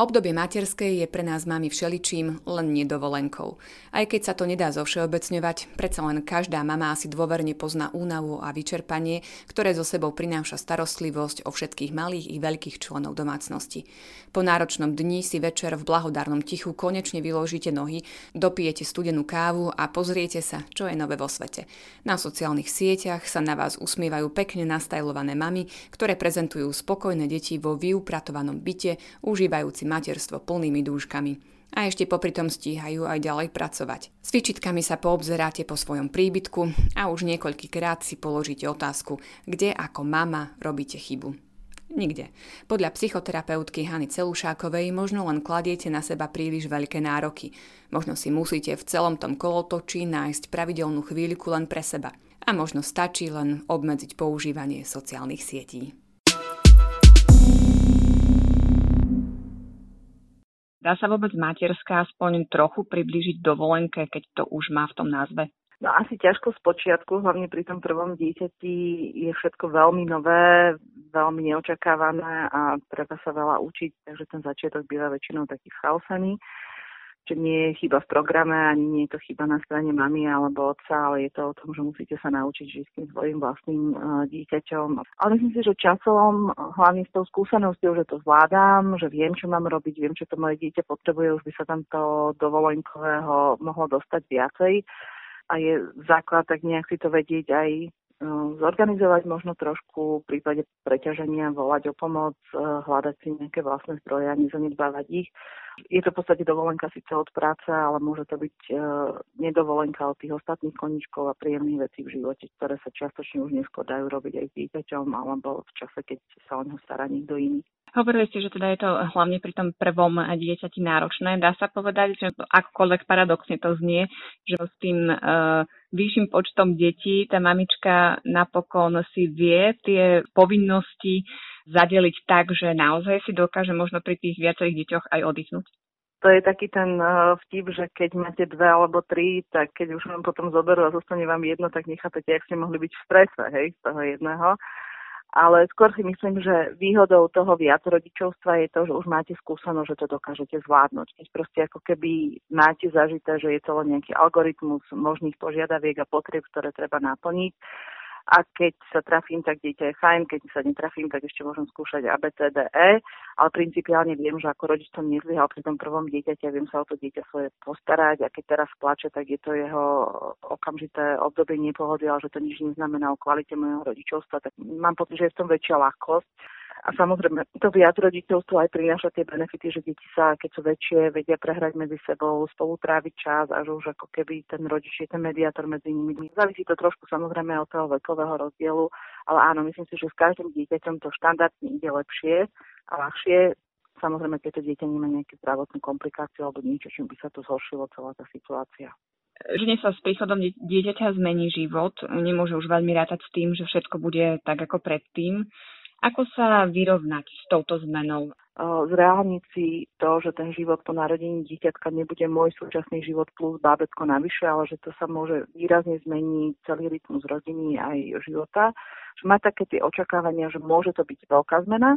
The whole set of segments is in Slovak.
Obdobie materskej je pre nás mami všeličím, len nedovolenkou. Aj keď sa to nedá zovšeobecňovať, predsa len každá mama asi dôverne pozná únavu a vyčerpanie, ktoré zo sebou prináša starostlivosť o všetkých malých i veľkých členov domácnosti. Po náročnom dni si večer v blahodárnom tichu konečne vyložíte nohy, dopijete studenú kávu a pozriete sa, čo je nové vo svete. Na sociálnych sieťach sa na vás usmievajú pekne nastajlované mamy, ktoré prezentujú spokojné deti vo vyupratovanom byte, užívajúci materstvo plnými dúškami. A ešte popri tom stíhajú aj ďalej pracovať. S výčitkami sa poobzeráte po svojom príbytku a už niekoľkýkrát si položíte otázku, kde ako mama robíte chybu. Nikde. Podľa psychoterapeutky Hany Celušákovej možno len kladiete na seba príliš veľké nároky. Možno si musíte v celom tom kolotočí nájsť pravidelnú chvíľku len pre seba. A možno stačí len obmedziť používanie sociálnych sietí. Dá sa vôbec materská aspoň trochu priblížiť dovolenke, keď to už má v tom názve? No asi ťažko z počiatku, hlavne pri tom prvom dieťati je všetko veľmi nové, veľmi neočakávané a treba sa veľa učiť, takže ten začiatok býva väčšinou taký chaosený že nie je chyba v programe, ani nie je to chyba na strane mamy alebo otca, ale je to o tom, že musíte sa naučiť žiť s tým svojim vlastným uh, dieťaťom. Ale myslím si, že časom, hlavne s tou skúsenosťou, že to zvládam, že viem, čo mám robiť, viem, čo to moje dieťa potrebuje, už by sa tam to dovolenkového mohlo dostať viacej. A je základ tak nejak si to vedieť aj zorganizovať možno trošku v prípade preťaženia, volať o pomoc, hľadať si nejaké vlastné zdroje a nezanedbávať ich je to v podstate dovolenka síce od práce, ale môže to byť e, nedovolenka od tých ostatných koničkov a príjemných vecí v živote, ktoré sa čiastočne už neskôr dajú robiť aj s dieťaťom alebo v čase, keď sa o neho stará niekto iný. Hovorili ste, že teda je to hlavne pri tom prvom dieťati náročné. Dá sa povedať, že akokoľvek paradoxne to znie, že s tým uh, vyšším počtom detí tá mamička napokon si vie tie povinnosti zadeliť tak, že naozaj si dokáže možno pri tých viacerých deťoch aj oddychnúť? To je taký ten uh, vtip, že keď máte dve alebo tri, tak keď už vám potom zoberú a zostane vám jedno, tak nechápete, ak ste mohli byť v strese, hej, z toho jedného. Ale skôr si myslím, že výhodou toho viac rodičovstva je to, že už máte skúsenosť, že to dokážete zvládnuť. Keď proste ako keby máte zažité, že je to len nejaký algoritmus možných požiadaviek a potrieb, ktoré treba naplniť, a keď sa trafím, tak dieťa je fajn, keď sa netrafím, tak ešte môžem skúšať A, B, C, D, E, ale principiálne viem, že ako rodič som nezlyhal pri tom prvom dieťati a viem sa o to dieťa svoje postarať. A keď teraz plače, tak je to jeho okamžité obdobie nepohody, ale že to nič neznamená o kvalite môjho rodičovstva, tak mám pocit, že je v tom väčšia ľahkosť a samozrejme, to viac rodičovstvo aj prináša tie benefity, že deti sa, keď sú väčšie, vedia prehrať medzi sebou, spolu tráviť čas a že už ako keby ten rodič je ten mediátor medzi nimi. Závisí to trošku samozrejme od toho vekového rozdielu, ale áno, myslím si, že s každým dieťaťom to štandardne ide lepšie a ľahšie. Samozrejme, keď to dieťa nemá nejakú zdravotnú komplikáciu alebo niečo, čím by sa to zhoršilo celá tá situácia žene sa s príchodom dieťaťa zmení život, nemôže už veľmi rátať s tým, že všetko bude tak ako predtým. Ako sa vyrovnať s touto zmenou? Zreálniť si to, že ten život po narodení dieťatka nebude môj súčasný život plus bábetko navyše, ale že to sa môže výrazne zmeniť celý rytmus rodiny aj života. Že má také tie očakávania, že môže to byť veľká zmena,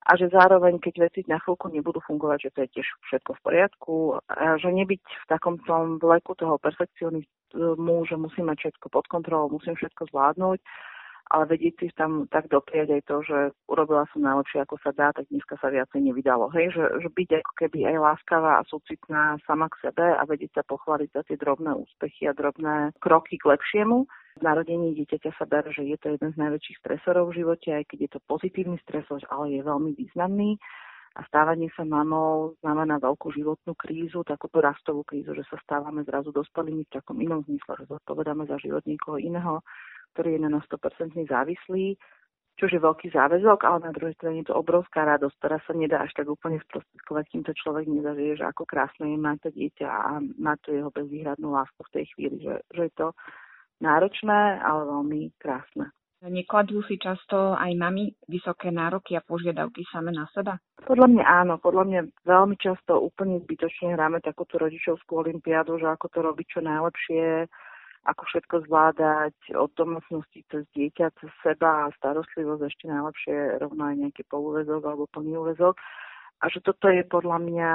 a že zároveň, keď veci na chvíľku nebudú fungovať, že to je tiež všetko v poriadku, a že nebyť v takom tom vleku toho perfekcionizmu, že musím mať všetko pod kontrolou, musím všetko zvládnuť, ale vedieť si tam tak dopriať aj to, že urobila som najlepšie, ako sa dá, tak dneska sa viacej nevydalo. Hej, že, že byť ako keby aj láskavá a súcitná sama k sebe a vedieť sa pochváliť za tie drobné úspechy a drobné kroky k lepšiemu. Narodení dieťaťa sa dá, že je to jeden z najväčších stresorov v živote, aj keď je to pozitívny stresor, ale je veľmi významný a stávanie sa mamou znamená veľkú životnú krízu, takúto rastovú krízu, že sa stávame zrazu dospelými v takom inom zmysle, že zodpovedáme za život niekoho iného ktorý je na nás 100% závislý, čo je veľký záväzok, ale na druhej strane je to obrovská radosť, ktorá sa nedá až tak úplne sprostredkovať, kým to človek nezažije, že ako krásne je mať to dieťa a má to jeho bezvýhradnú lásku v tej chvíli, že, že je to náročné, ale veľmi krásne. Nekladú si často aj mami vysoké nároky a požiadavky same na seba? Podľa mňa áno, podľa mňa veľmi často úplne zbytočne hráme takúto rodičovskú olimpiádu, že ako to robiť čo najlepšie, ako všetko zvládať od domácnosti cez dieťa, cez seba a starostlivosť ešte najlepšie rovno aj nejaký polúvezok alebo plný úvezok. A že toto je podľa mňa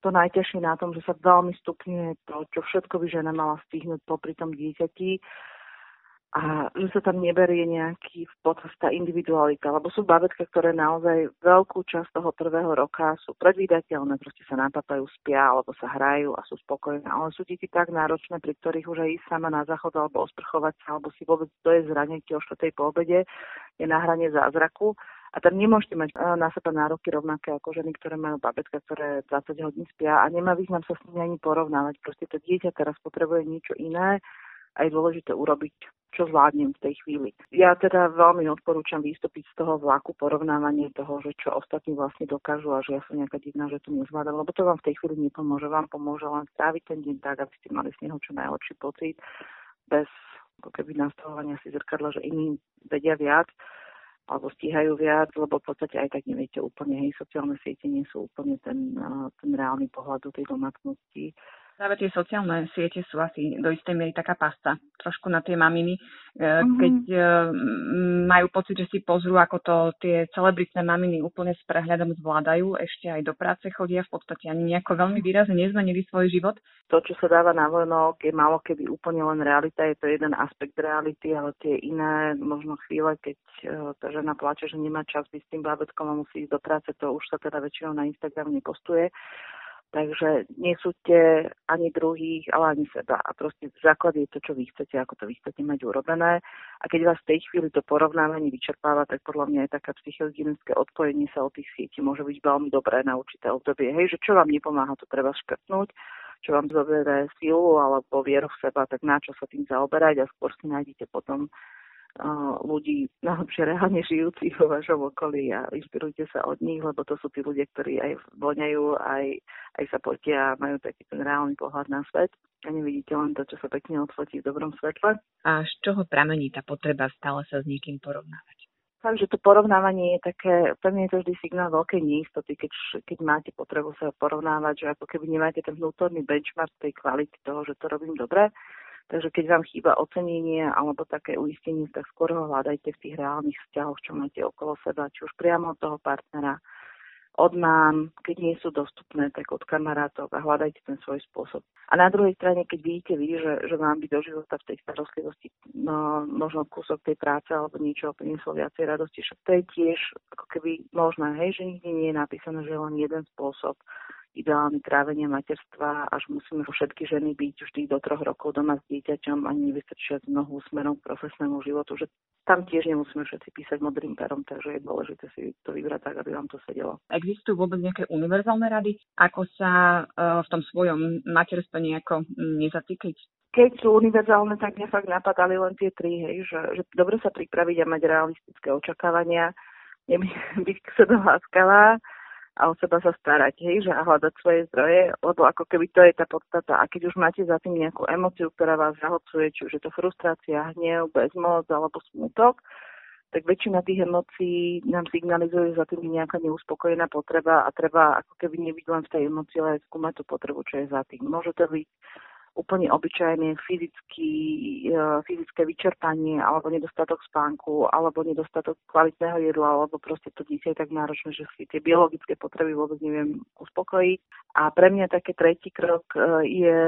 to najťažšie na tom, že sa veľmi stupňuje to, čo všetko by žena mala stihnúť popri tom dieťati a že sa tam neberie nejaký v podstate tá individualita, lebo sú babetka, ktoré naozaj veľkú časť toho prvého roka sú predvídateľné, proste sa napapajú, spia, alebo sa hrajú a sú spokojné, ale sú deti tak náročné, pri ktorých už aj ísť sama na záchod, alebo osprchovať sa, alebo si vôbec to je zraniť o 4. po obede, je na hrane zázraku a tam nemôžete mať e, na seba nároky rovnaké ako ženy, ktoré majú babetka, ktoré 20 hodín spia a nemá význam sa s nimi ani porovnávať. Proste to dieťa teraz potrebuje niečo iné a je dôležité urobiť, čo zvládnem v tej chvíli. Ja teda veľmi odporúčam vystúpiť z toho vlaku porovnávanie toho, že čo ostatní vlastne dokážu a že ja som nejaká divná, že to nezvládam, lebo to vám v tej chvíli nepomôže. Vám pomôže len stráviť ten deň tak, aby ste mali z neho čo najlepší pocit, bez ako keby nastavovania si zrkadla, že iní vedia viac alebo stíhajú viac, lebo v podstate aj tak neviete úplne, hej, sociálne siete nie sú úplne ten, ten reálny pohľad do tej domácnosti Práve tie sociálne siete sú asi do istej miery taká pasta trošku na tie maminy, mm-hmm. keď e, majú pocit, že si pozrú, ako to tie celebritné maminy úplne s prehľadom zvládajú, ešte aj do práce chodia, v podstate ani nejako veľmi výrazne nezmenili svoj život. To, čo sa dáva na vonok, je malo keby úplne len realita, je to jeden aspekt reality, ale tie iné, možno chvíle, keď e, tá žena plače, že nemá čas byť s tým bábetkom a musí ísť do práce, to už sa teda väčšinou na Instagram nepostuje Takže nesúďte ani druhých, ale ani seba. A proste základ je to, čo vy chcete, ako to vy chcete mať urobené. A keď vás v tej chvíli to porovnávanie vyčerpáva, tak podľa mňa aj taká psychohygienické odpojenie sa od tých sietí môže byť veľmi dobré na určité obdobie. Hej, že čo vám nepomáha, to treba škrtnúť čo vám zoberie silu alebo vieru v seba, tak na čo sa tým zaoberať a skôr si nájdete potom ľudí najlepšie reálne žijúcich vo vašom okolí a inšpirujte sa od nich, lebo to sú tí ľudia, ktorí aj voňajú, aj, aj sa potia a majú taký ten reálny pohľad na svet a nevidíte len to, čo sa pekne odfotí v dobrom svetle. A z čoho pramení tá potreba stále sa s niekým porovnávať? Takže to porovnávanie je také, pre mňa je to vždy signál veľkej neistoty, keď, keď máte potrebu sa porovnávať, že ako keby nemáte ten vnútorný benchmark tej kvality toho, že to robím dobre, Takže keď vám chýba ocenenie alebo také uistenie, tak skôr ho hľadajte v tých reálnych vzťahoch, čo máte okolo seba, či už priamo od toho partnera, od mám, keď nie sú dostupné, tak od kamarátov a hľadajte ten svoj spôsob. A na druhej strane, keď vidíte vy, že, že vám by do života v tej starostlivosti no, možno kúsok tej práce alebo niečo prinieslo viacej radosti, však to je tiež ako keby možné, hej, že nikdy nie je napísané, že len jeden spôsob ideálne trávenie materstva, až musíme všetky ženy byť vždy do troch rokov doma s dieťaťom a nevystrčiať nohu smerom k profesnému životu, že tam tiež nemusíme všetci písať modrým perom, takže je dôležité si to vybrať tak, aby vám to sedelo. Existujú vôbec nejaké univerzálne rady, ako sa uh, v tom svojom materstve nejako nezatýkať? Keď sú univerzálne, tak mňa fakt napadali len tie tri, hej, že, že dobre sa pripraviť a mať realistické očakávania, byť k sebe láskavá, a o seba sa starať, hej, že a hľadať svoje zdroje, lebo ako keby to je tá podstata. A keď už máte za tým nejakú emociu, ktorá vás zahlcuje, či už je to frustrácia, hnev, bezmoc alebo smutok, tak väčšina tých emócií nám signalizuje za tým nejaká neuspokojená potreba a treba ako keby nebyť len v tej emócii, ale aj skúmať tú potrebu, čo je za tým. Môže to byť úplne obyčajné fyzický, e, fyzické vyčerpanie alebo nedostatok spánku alebo nedostatok kvalitného jedla alebo proste to dieťa je tak náročné, že si tie biologické potreby vôbec neviem uspokojiť. A pre mňa taký tretí krok e, je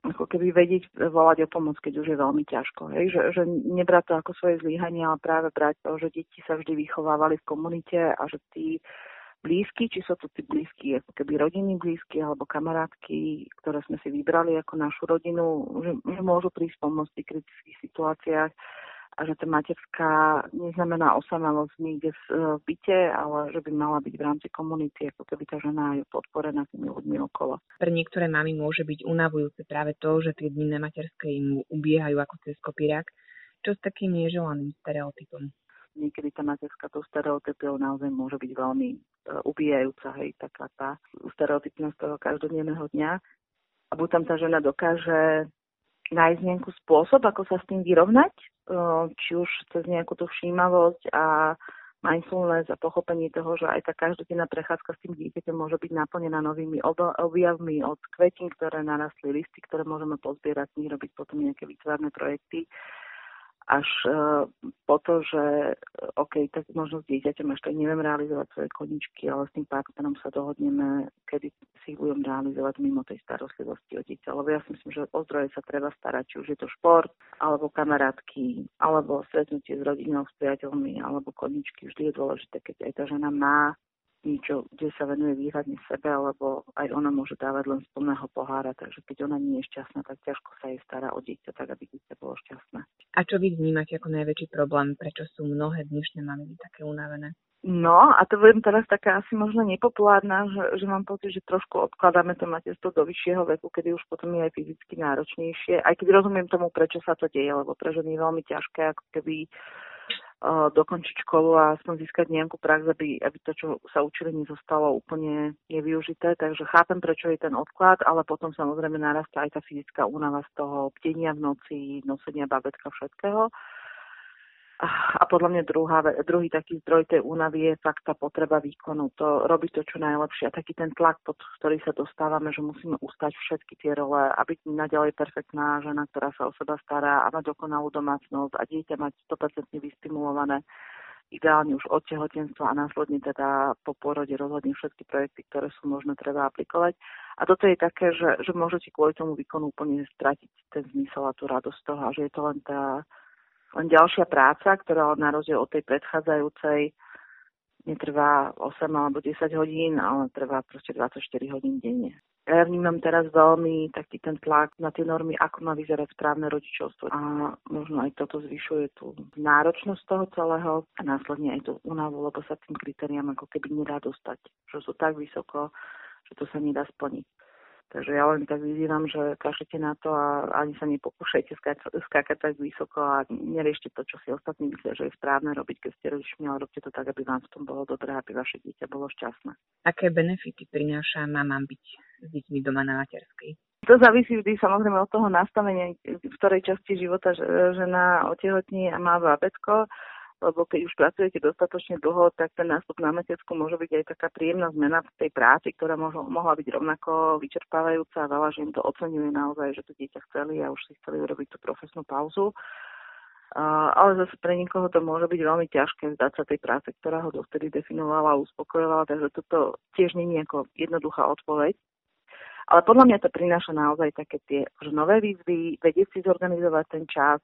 ako keby vedieť volať o pomoc, keď už je veľmi ťažko. Hej? Že, že nebrať to ako svoje zlyhanie, ale práve brať to, že deti sa vždy vychovávali v komunite a že tí blízky, či sú to tí blízky, ako keby rodiny blízky alebo kamarátky, ktoré sme si vybrali ako našu rodinu, že, že môžu prísť pomôcť v kritických situáciách a že tá materská neznamená osamelosť niekde v, v byte, ale že by mala byť v rámci komunity, ako keby tá žena je podporená tými ľuďmi okolo. Pre niektoré mamy môže byť unavujúce práve to, že tie dni materské im ubiehajú ako cez kopírák. Čo s takým neželaným stereotypom? niekedy tá materská tou stereotypiou naozaj môže byť veľmi ubíjajúca, hej, taká tá stereotypnosť toho každodenného dňa. A buď tam tá žena dokáže nájsť nejaký spôsob, ako sa s tým vyrovnať, uh, či už cez nejakú tú všímavosť a mindfulness a pochopenie toho, že aj tá každodenná prechádzka s tým dieťaťom môže byť naplnená novými objavmi od kvetín, ktoré narastli, listy, ktoré môžeme pozbierať, z robiť potom nejaké výtvarné projekty až uh, po to, že OK, tak možno s dieťaťom ešte neviem realizovať svoje koničky, ale s tým partnerom sa dohodneme, kedy si budem realizovať mimo tej starostlivosti o dieťa. Lebo ja si myslím, že o zdroje sa treba starať, či už je to šport, alebo kamarátky, alebo stretnutie s rodinou, s priateľmi, alebo koničky. Vždy je dôležité, keď aj tá žena má niečo, kde sa venuje výhradne sebe, alebo aj ona môže dávať len z plného pohára, takže keď ona nie je šťastná, tak ťažko sa jej stará o dieťa, tak aby dieťa bolo šťastné. A čo vy vnímate ako najväčší problém, prečo sú mnohé dnešné mamy také unavené? No a to budem teraz taká asi možno nepopulárna, že, že mám pocit, že trošku odkladáme to materstvo do vyššieho veku, kedy už potom je aj fyzicky náročnejšie. Aj keď rozumiem tomu, prečo sa to deje, lebo pre ženy je veľmi ťažké ako keby dokončiť školu a aspoň získať nejakú prax, aby, aby to, čo sa učili, nezostalo úplne nevyužité. Takže chápem, prečo je ten odklad, ale potom samozrejme narastá aj tá fyzická únava z toho bdenia v noci, nosenia babetka, všetkého. A podľa mňa druhá, druhý taký zdroj tej únavy je fakt tá potreba výkonu. To robí to čo najlepšie. A taký ten tlak, pod ktorý sa dostávame, že musíme ustať všetky tie role a byť naďalej perfektná žena, ktorá sa o seba stará a mať dokonalú domácnosť a dieťa mať 100% vystimulované ideálne už od tehotenstva a následne teda po porode rozhodne všetky projekty, ktoré sú možné, treba aplikovať. A toto je také, že, že môžete kvôli tomu výkonu úplne stratiť ten zmysel a tú radosť toho a že je to len tá len ďalšia práca, ktorá na rozdiel od tej predchádzajúcej netrvá 8 alebo 10 hodín, ale trvá proste 24 hodín denne. Ja vnímam teraz veľmi taký ten tlak na tie normy, ako má vyzerať správne rodičovstvo. A možno aj toto zvyšuje tú náročnosť toho celého a následne aj tú únavu, lebo sa tým kritériám ako keby nedá dostať, že sú tak vysoko, že to sa nedá splniť. Takže ja len tak vyzývam, že kašlite na to a ani sa nepokúšajte skákať, skákať tak vysoko a neriešte to, čo si ostatní myslia, že je správne robiť, keď ste rodičmi, ale robte to tak, aby vám v tom bolo dobré, aby vaše dieťa bolo šťastné. Aké benefity prináša mamám byť s deťmi doma na materskej? To závisí vždy samozrejme od toho nastavenia, v ktorej časti života žena otehotní a má bábetko lebo keď už pracujete dostatočne dlho, tak ten nástup na materskú môže byť aj taká príjemná zmena v tej práci, ktorá mohla, mohla byť rovnako vyčerpávajúca a veľa žien to oceňuje naozaj, že to dieťa chceli a už si chceli urobiť tú profesnú pauzu. Ale zase pre niekoho to môže byť veľmi ťažké vzdať sa tej práce, ktorá ho dovtedy definovala a uspokojovala, takže toto tiež nie je ako jednoduchá odpoveď. Ale podľa mňa to prináša naozaj také tie nové výzvy, vedieť si zorganizovať ten čas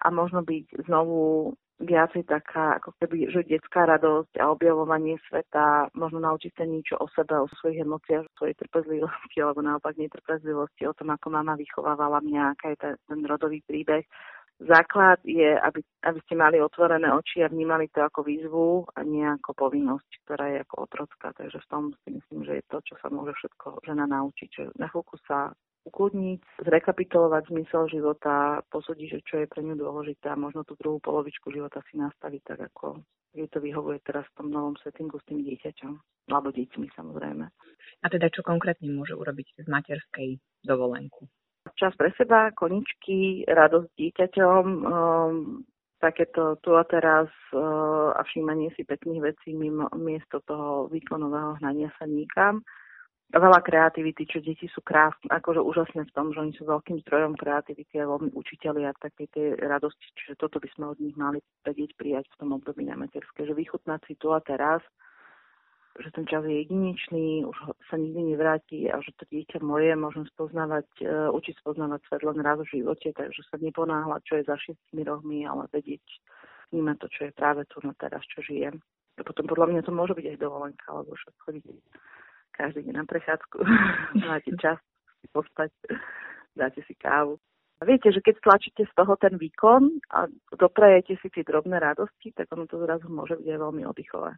a možno byť znovu viacej taká ako keby, že detská radosť a objavovanie sveta, možno naučiť sa niečo o sebe, o svojich emóciách, o svojej trpezlivosti, alebo naopak netrpezlivosti, o tom, ako mama vychovávala mňa, aká je ten rodový príbeh. Základ je, aby, aby ste mali otvorené oči a vnímali to ako výzvu a nie ako povinnosť, ktorá je ako otrocká. Takže v tom si myslím, že je to, čo sa môže všetko žena naučiť. Že na chvíľku sa ukludniť, zrekapitulovať zmysel života, posúdiť, že čo je pre ňu dôležité a možno tú druhú polovičku života si nastaviť tak, ako jej to vyhovuje teraz v tom novom settingu s tým dieťaťom. Alebo deťmi samozrejme. A teda čo konkrétne môže urobiť z materskej dovolenku? Čas pre seba, koničky, radosť dieťaťom, um, takéto tu a teraz uh, a všímanie si pekných vecí mimo, miesto toho výkonového hnania sa nikam veľa kreativity, čo deti sú krásne, akože úžasné v tom, že oni sú veľkým zdrojom kreativity a veľmi učiteľi a také tie radosti, čiže toto by sme od nich mali vedieť prijať v tom období na materské, že vychutnať si tu a teraz, že ten čas je jedinečný, už sa nikdy nevráti a že to dieťa moje môžem spoznávať, uh, učiť spoznávať svet len raz v živote, takže sa neponáhľať, čo je za šiestimi rohmi, ale vedieť, vnímať to, čo je práve tu na teraz, čo žijem. A potom podľa mňa to môže byť aj dovolenka, alebo však chodiť každý deň na prechádzku, máte čas si postať, dáte si kávu. A viete, že keď stlačíte z toho ten výkon a doprajete si tie drobné radosti, tak ono to zrazu môže byť aj veľmi oddychové.